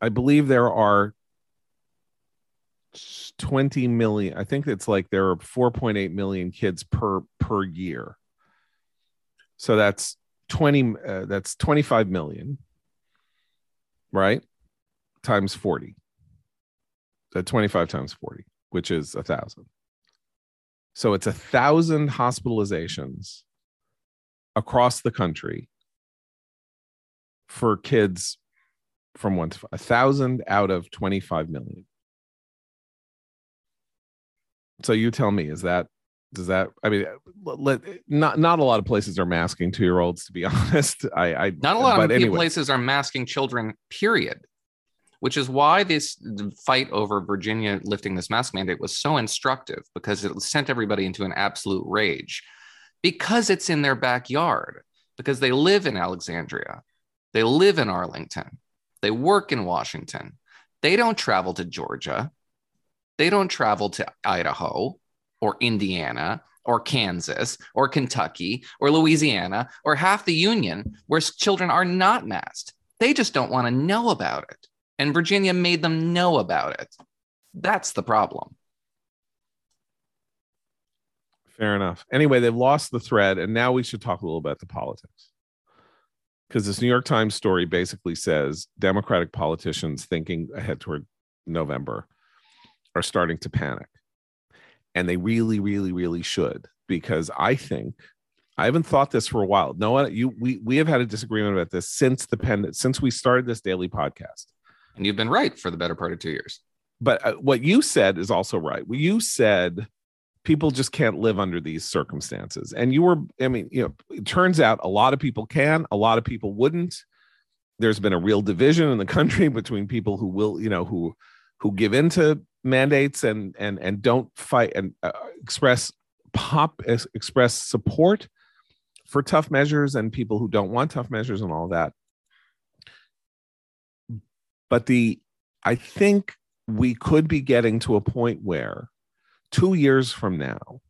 I believe there are 20 million. I think it's like there are 4.8 million kids per per year. So that's 20 uh, that's 25 million right times 40 That 25 times 40 which is a thousand. So it's a thousand hospitalizations across the country for kids from one to five, a thousand out of 25 million. So you tell me is that does that i mean let, not not a lot of places are masking two year olds to be honest. I i not a lot of anyway. places are masking children period which is why this fight over virginia lifting this mask mandate was so instructive because it sent everybody into an absolute rage because it's in their backyard because they live in alexandria they live in arlington they work in washington they don't travel to georgia they don't travel to idaho or Indiana or Kansas or Kentucky or Louisiana or half the union where children are not masked. They just don't want to know about it. And Virginia made them know about it. That's the problem. Fair enough. Anyway, they've lost the thread, and now we should talk a little about the politics. Because this New York Times story basically says Democratic politicians thinking ahead toward November are starting to panic and they really, really, really should because I think I haven't thought this for a while. No, you we we have had a disagreement about this since the pen since we started this daily podcast, and you've been right for the better part of two years. But uh, what you said is also right. You said people just can't live under these circumstances, and you were. I mean, you know, it turns out a lot of people can, a lot of people wouldn't. There's been a real division in the country between people who will, you know, who who give into mandates and and and don't fight and uh, express pop express support for tough measures and people who don't want tough measures and all that but the i think we could be getting to a point where 2 years from now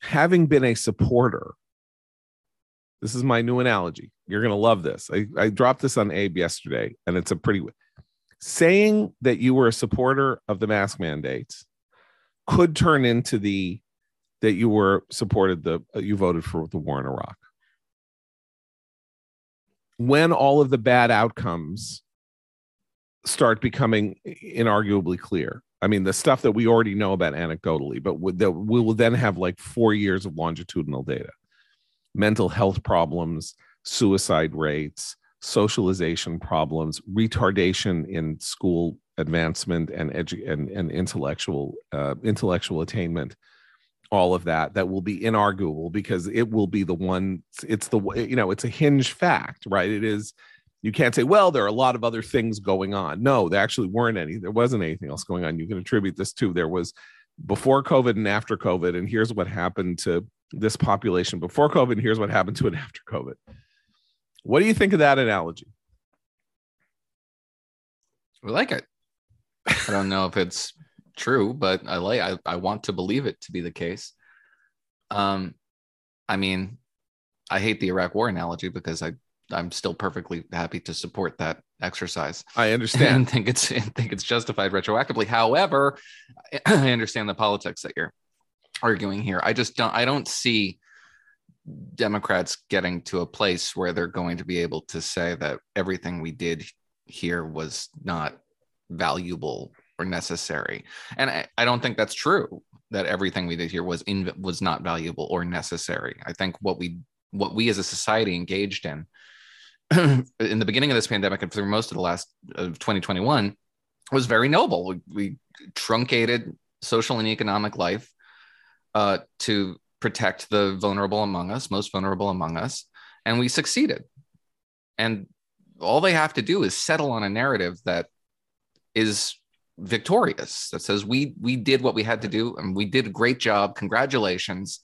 having been a supporter this is my new analogy you're going to love this I, I dropped this on abe yesterday and it's a pretty saying that you were a supporter of the mask mandates could turn into the that you were supported the you voted for the war in Iraq. when all of the bad outcomes start becoming inarguably clear. I mean, the stuff that we already know about anecdotally, but that we will then have like four years of longitudinal data, mental health problems, suicide rates, socialization problems, retardation in school advancement and edu- and, and intellectual uh, intellectual attainment all of that that will be inarguable because it will be the one it's the you know it's a hinge fact right it is you can't say well there are a lot of other things going on. No there actually weren't any there wasn't anything else going on. You can attribute this to there was before covid and after covid and here's what happened to this population before covid and here's what happened to it after covid. What do you think of that analogy? We like it. I don't know if it's true, but I like I, I want to believe it to be the case. Um, I mean, I hate the Iraq War analogy because I I'm still perfectly happy to support that exercise. I understand. and think it's think it's justified retroactively. However, I understand the politics that you're arguing here. I just don't I don't see Democrats getting to a place where they're going to be able to say that everything we did here was not valuable or necessary. And I, I don't think that's true that everything we did here was in was not valuable or necessary. I think what we what we as a society engaged in in the beginning of this pandemic and through most of the last of 2021 was very noble. We, we truncated social and economic life uh, to protect the vulnerable among us, most vulnerable among us, and we succeeded. And all they have to do is settle on a narrative that is victorious that says we we did what we had to do and we did a great job congratulations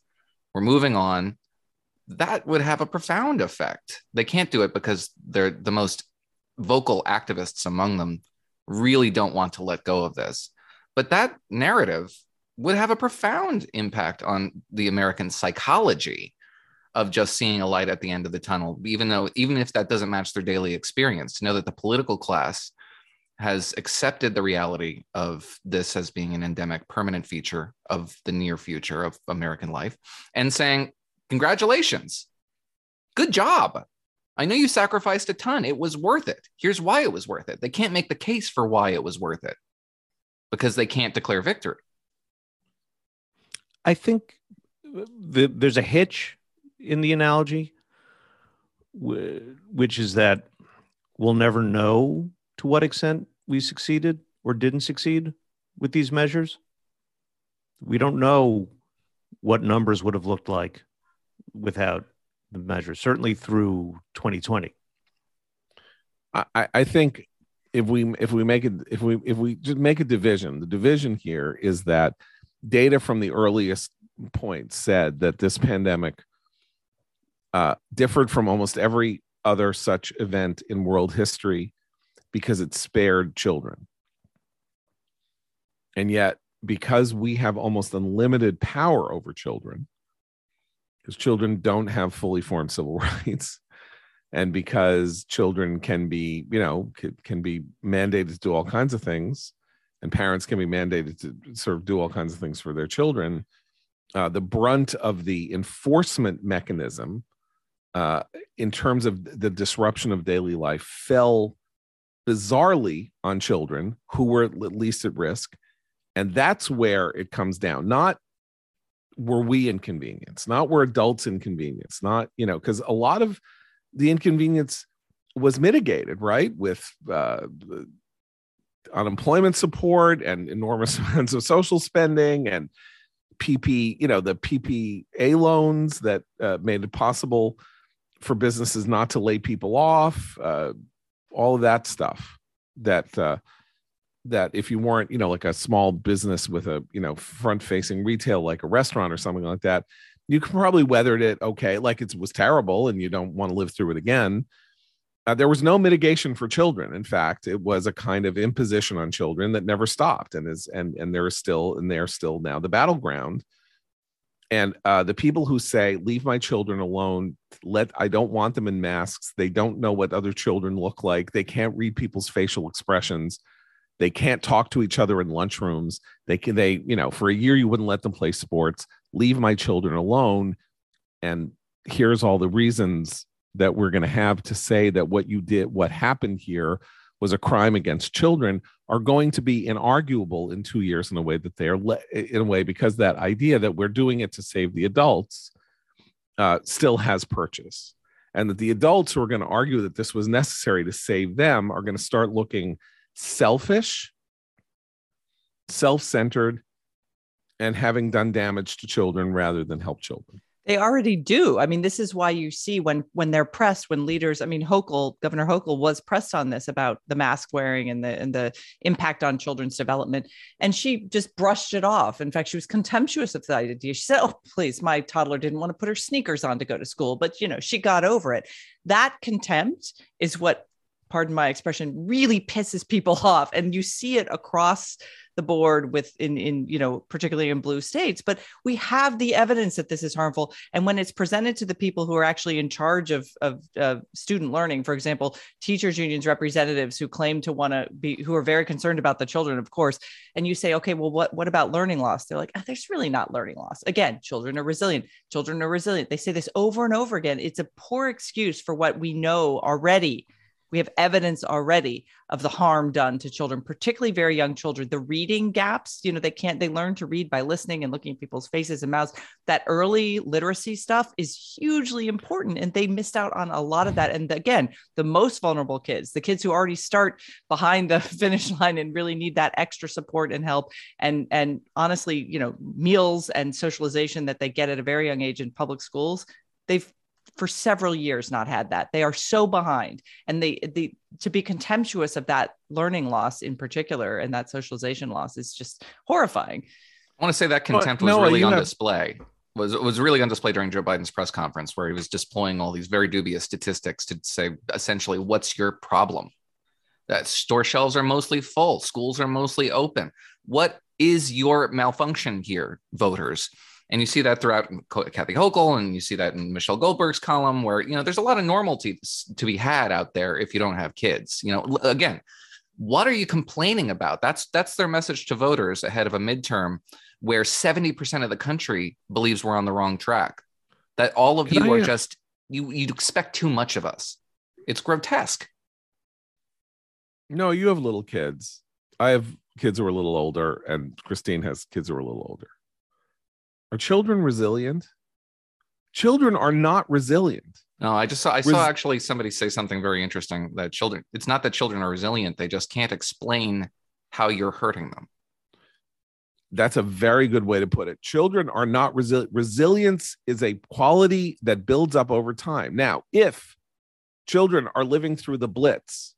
we're moving on that would have a profound effect. They can't do it because they're the most vocal activists among them really don't want to let go of this. But that narrative would have a profound impact on the american psychology of just seeing a light at the end of the tunnel even though even if that doesn't match their daily experience to know that the political class has accepted the reality of this as being an endemic permanent feature of the near future of American life and saying, Congratulations, good job. I know you sacrificed a ton. It was worth it. Here's why it was worth it. They can't make the case for why it was worth it because they can't declare victory. I think the, there's a hitch in the analogy, which is that we'll never know to what extent we succeeded or didn't succeed with these measures. We don't know what numbers would have looked like without the measure, certainly through 2020. I, I think if we if we make it if we if we just make a division, the division here is that data from the earliest point said that this pandemic uh, differed from almost every other such event in world history because it spared children. And yet, because we have almost unlimited power over children, because children don't have fully formed civil rights, and because children can be, you know, can, be mandated to do all kinds of things, and parents can be mandated to sort of do all kinds of things for their children, uh, the brunt of the enforcement mechanism uh, in terms of the disruption of daily life fell bizarrely on children who were at least at risk. And that's where it comes down. Not were we inconvenienced, not were adults inconvenienced, not, you know, because a lot of the inconvenience was mitigated, right? With uh, unemployment support and enormous amounts of social spending and PP, you know, the PPA loans that uh, made it possible for businesses not to lay people off, uh, all of that stuff that uh, that if you weren't you know like a small business with a you know front facing retail like a restaurant or something like that you probably weathered it okay like it was terrible and you don't want to live through it again. Uh, there was no mitigation for children. In fact it was a kind of imposition on children that never stopped and is and and there is still and they're still now the battleground. And uh, the people who say leave my children alone. Let i don't want them in masks. They don't know what other children look like. They can't read people's facial expressions they can't talk to each other in lunchrooms. They can they you know for a year you wouldn't let them play sports. Leave my children alone. And here's all the reasons that we're going to have to say that what you did, what happened here was a crime against children are going to be inarguable in two years in a way that they are le- in a way because that idea that we're doing it to save the adults uh, still has purchase. And that the adults who are going to argue that this was necessary to save them are going to start looking selfish self-centered and having done damage to children rather than help children they already do. I mean, this is why you see when when they're pressed, when leaders, I mean, Hochul, Governor Hochul was pressed on this about the mask wearing and the and the impact on children's development. And she just brushed it off. In fact, she was contemptuous of the idea. She said, Oh, please, my toddler didn't want to put her sneakers on to go to school. But you know, she got over it. That contempt is what pardon my expression really pisses people off. And you see it across the board with in in you know particularly in blue states but we have the evidence that this is harmful. And when it's presented to the people who are actually in charge of of student learning for example teachers unions representatives who claim to want to be who are very concerned about the children of course and you say okay well what what about learning loss? They're like oh, there's really not learning loss. Again children are resilient. Children are resilient. They say this over and over again. It's a poor excuse for what we know already we have evidence already of the harm done to children particularly very young children. The reading gaps you know they can't they learn to read by listening and looking at people's faces and mouths. That early literacy stuff is hugely important and they missed out on a lot of that. And again the most vulnerable kids the kids who already start behind the finish line and really need that extra support and help. And and honestly you know meals and socialization that they get at a very young age in public schools they've for several years not had that. They are so behind, and they the to be contemptuous of that learning loss in particular and that socialization loss is just horrifying. I want to say that contempt was really on have... display. Was was really on display during Joe Biden's press conference, where he was displaying all these very dubious statistics to say essentially, "What's your problem?" That store shelves are mostly full, schools are mostly open. What is your malfunction here, voters? And you see that throughout Kathy Hochul, and you see that in Michelle Goldberg's column, where you know there's a lot of normalcy to be had out there if you don't have kids. You know, again, what are you complaining about? That's that's their message to voters ahead of a midterm, where 70% of the country believes we're on the wrong track. That all of Can you I, are uh, just you you expect too much of us. It's grotesque. No, you have little kids. I have kids who are a little older, and Christine has kids who are a little older. Are children resilient? Children are not resilient. No, I just saw I Res- saw actually somebody say something very interesting that children it's not that children are resilient, they just can't explain how you're hurting them. That's a very good way to put it. Children are not resilient. Resilience is a quality that builds up over time. Now, if children are living through the blitz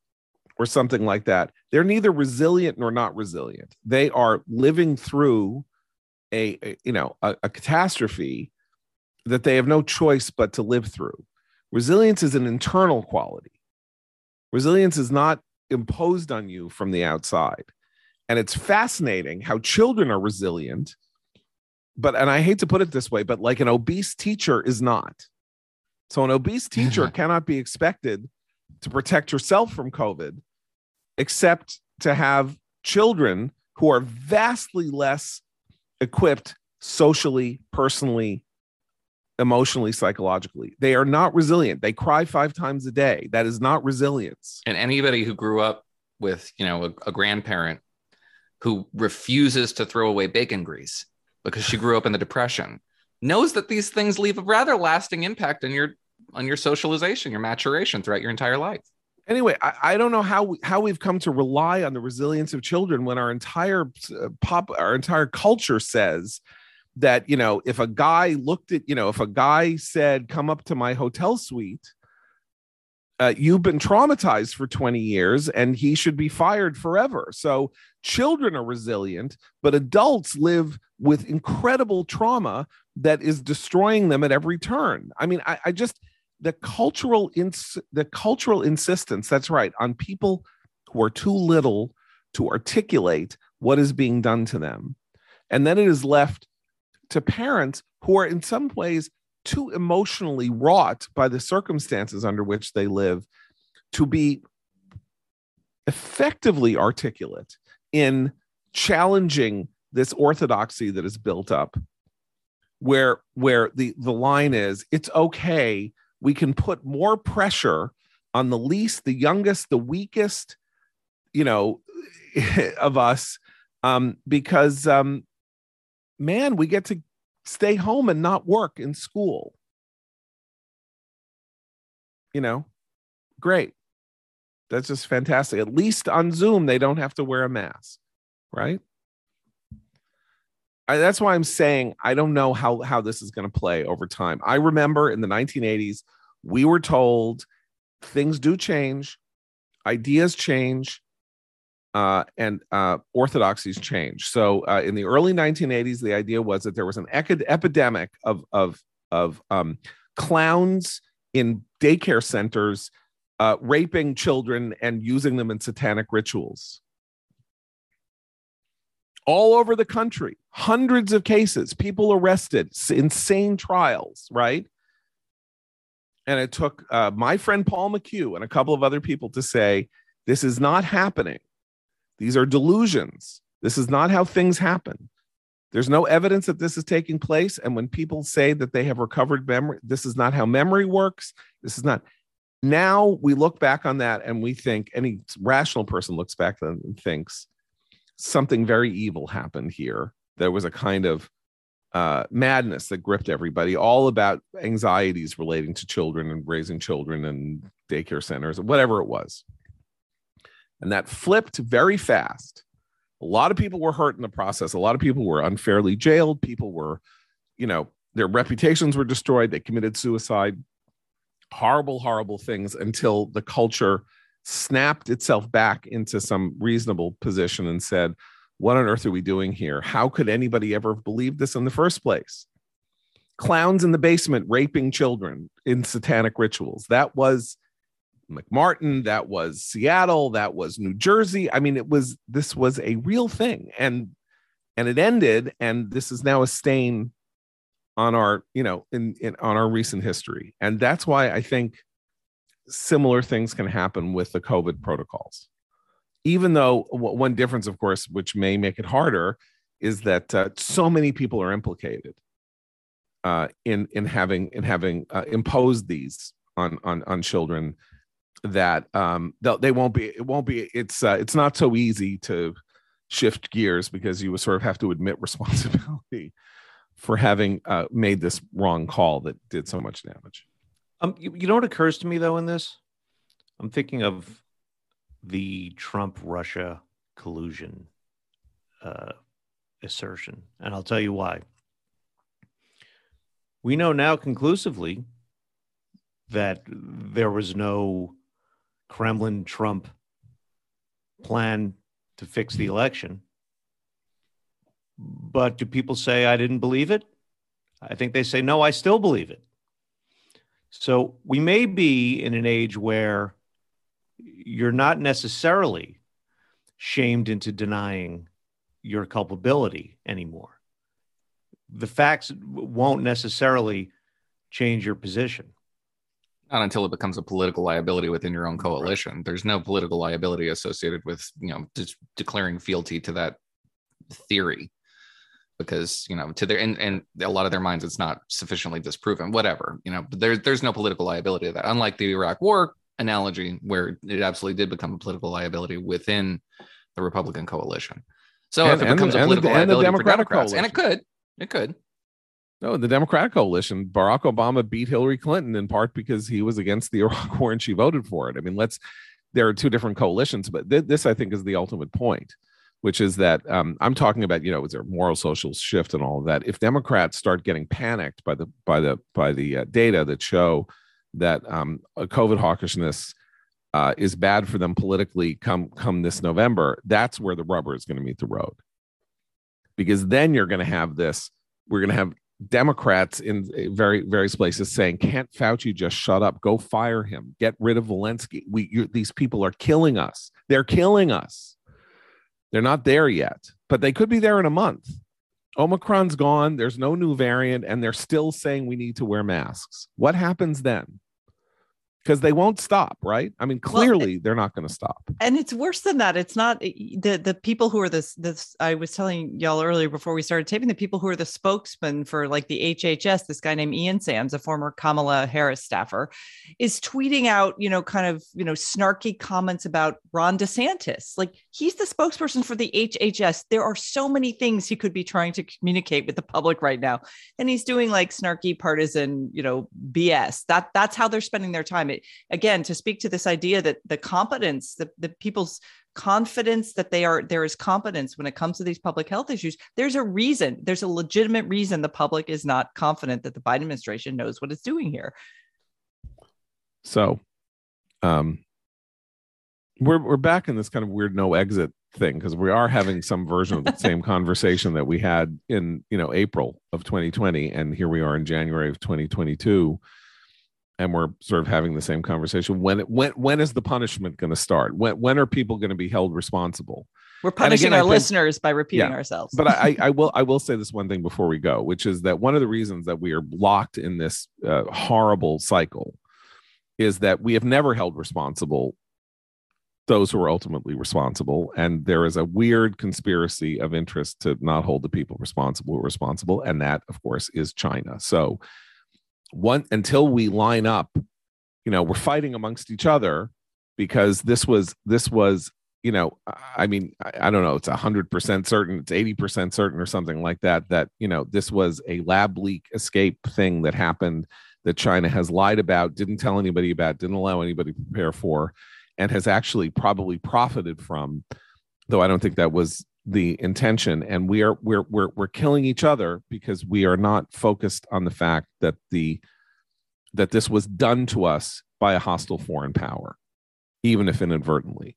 or something like that, they're neither resilient nor not resilient. They are living through a, a you know a, a catastrophe that they have no choice but to live through. Resilience is an internal quality. Resilience is not imposed on you from the outside. And it's fascinating how children are resilient, but, and I hate to put it this way, but like an obese teacher is not. So an obese teacher cannot be expected to protect herself from COVID, except to have children who are vastly less equipped socially, personally, emotionally, psychologically. They are not resilient. They cry five times a day. That is not resilience. And anybody who grew up with, you know, a, a grandparent who refuses to throw away bacon grease because she grew up in the depression knows that these things leave a rather lasting impact on your on your socialization, your maturation throughout your entire life anyway, I, I, don't know how we, how we've come to rely on the resilience of children when our entire uh, pop our entire culture says that you know if a guy looked at you know if a guy said come up to my hotel suite uh, you've been traumatized for 20 years and he should be fired forever. So children are resilient but adults live with incredible trauma that is destroying them at every turn. I mean i, I just the cultural ins- the cultural insistence that's right on people who are too little to articulate what is being done to them. And then it is left to parents who are in some ways too emotionally wrought by the circumstances under which they live to be effectively articulate in challenging this orthodoxy that is built up where where the the line is it's okay we can put more pressure on the least, the youngest, the weakest, you know, of us, um, because um, man, we get to stay home and not work in school. You know, great. That's just fantastic. At least on Zoom, they don't have to wear a mask, right? I, that's why I'm saying I don't know how how this is going to play over time. I remember in the 1980s, we were told things do change, ideas change, uh, and uh, orthodoxies change. So uh, in the early 1980s, the idea was that there was an epidemic of of of um, clowns in daycare centers uh, raping children and using them in satanic rituals. All over the country, hundreds of cases, people arrested, insane trials, right? And it took uh, my friend Paul McHugh and a couple of other people to say, this is not happening. These are delusions. This is not how things happen. There's no evidence that this is taking place. And when people say that they have recovered memory, this is not how memory works. This is not. Now we look back on that and we think any rational person looks back and thinks something very evil happened here. There was a kind of uh, madness that gripped everybody, all about anxieties relating to children and raising children and daycare centers, whatever it was. And that flipped very fast. A lot of people were hurt in the process. A lot of people were unfairly jailed. People were, you know, their reputations were destroyed. They committed suicide horrible, horrible things until the culture snapped itself back into some reasonable position and said, What on earth are we doing here? How could anybody ever have believed this in the first place? Clowns in the basement raping children in satanic rituals. That was McMartin, that was Seattle, that was New Jersey. I mean, it was this was a real thing. And and it ended, and this is now a stain on our you know in, in on our recent history and that's why i think similar things can happen with the covid protocols even though one difference of course which may make it harder is that uh, so many people are implicated uh, in in having in having uh, imposed these on on on children that um they won't be it won't be it's uh, it's not so easy to shift gears because you sort of have to admit responsibility for having uh, made this wrong call that did so much damage. Um, you, you know what occurs to me though in this? I'm thinking of the Trump Russia collusion uh, assertion, and I'll tell you why. We know now conclusively that there was no Kremlin Trump plan to fix the election. But do people say I didn't believe it? I think they say, no, I still believe it. So we may be in an age where you're not necessarily shamed into denying your culpability anymore. The facts won't necessarily change your position. Not until it becomes a political liability within your own coalition. Right. There's no political liability associated with, you know, just declaring fealty to that theory because you know to their and, and a lot of their minds it's not sufficiently disproven whatever you know but there's there's no political liability to that unlike the iraq war analogy where it absolutely did become a political liability within the republican coalition so and, if it becomes the, a political and the, liability for democrats coalition. and it could it could no, the Democratic coalition, Barack Obama beat Hillary Clinton in part because he was against the Iraq war and she voted for it. I mean, let's, there are two different coalitions, but th- this, I think, is the ultimate point which is that um, I'm talking about, you know, is there a moral social shift and all of that? If Democrats start getting panicked by the by the by the uh, data that show that um, COVID hawkishness uh, is bad for them politically come come this November, that's where the rubber is going to meet the road. Because then you're going to have this. We're going to have Democrats in very various places saying, "Can't Fauci just shut up? Go fire him. Get rid of Walensky. We these people are killing us. They're killing us." They're not there yet, but they could be there in a month. Omicron's gone. There's no new variant, and they're still saying we need to wear masks. What happens then? Because they won't stop, right? I mean, eh clearly well, they're not going to stop. And it's worse than that. It's not eh, the the people who are this this I was telling y'all earlier before we started taping the people who are the spokesman for like the HHS, this guy named Ian Sams, a former Kamala Harris staffer, is tweeting out, you know, kind of, you know, snarky comments about Ron DeSantis. Like he's the spokesperson for the HHS. There are so many things he could be trying to communicate with the public right now. And he's doing like snarky partisan, you know, BS. That that's how they're spending their time it, again to speak to this idea that the competence the, the people's confidence that they are there is competence when it comes to these public health issues there's a reason there's a legitimate reason the public is not confident that the biden administration knows what it's doing here. So um we're we're back in this kind of weird no exit thing because we are having some version of the same conversation that we had in you know April of 2020 and here we are in January of 2022 and we're sort of having the same conversation when when when is the punishment going to start? When when are people going to be held responsible? We're punishing again, our think, listeners by repeating yeah, ourselves. But I, I will i will say this one thing before we go which is that one of the reasons that we are locked in this uh, horrible cycle is that we have never held responsible those who are ultimately responsible and there is a weird conspiracy of interest to not hold the people responsible responsible and that of course is china. So one until we line up you know we're fighting amongst each other because this was this was you know i mean i, I don't know it's 100% certain it's 80% certain or something like that that you know this was a lab leak escape thing that happened that china has lied about didn't tell anybody about didn't allow anybody to prepare for and has actually probably profited from though i don't think that was the intention and we are we're we're we're killing each other because we are not focused on the fact that the that this was done to us by a hostile foreign power even if inadvertently.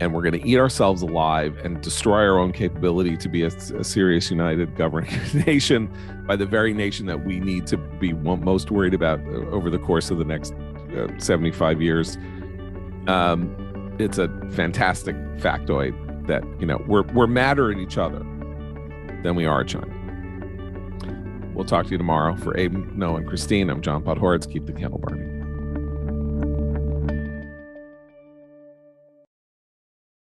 And we're going to eat ourselves alive and destroy our own capability to be a, a serious united governing nation by the very nation that we need to be most worried about uh, over the course of the next uh, 75 years. Um, it's a fantastic factoid that you know we're we're madder at each other than we are at China. We'll talk to you tomorrow. For Abe, Noah, and Christine, I'm John Podhoretz. Keep the candle burning.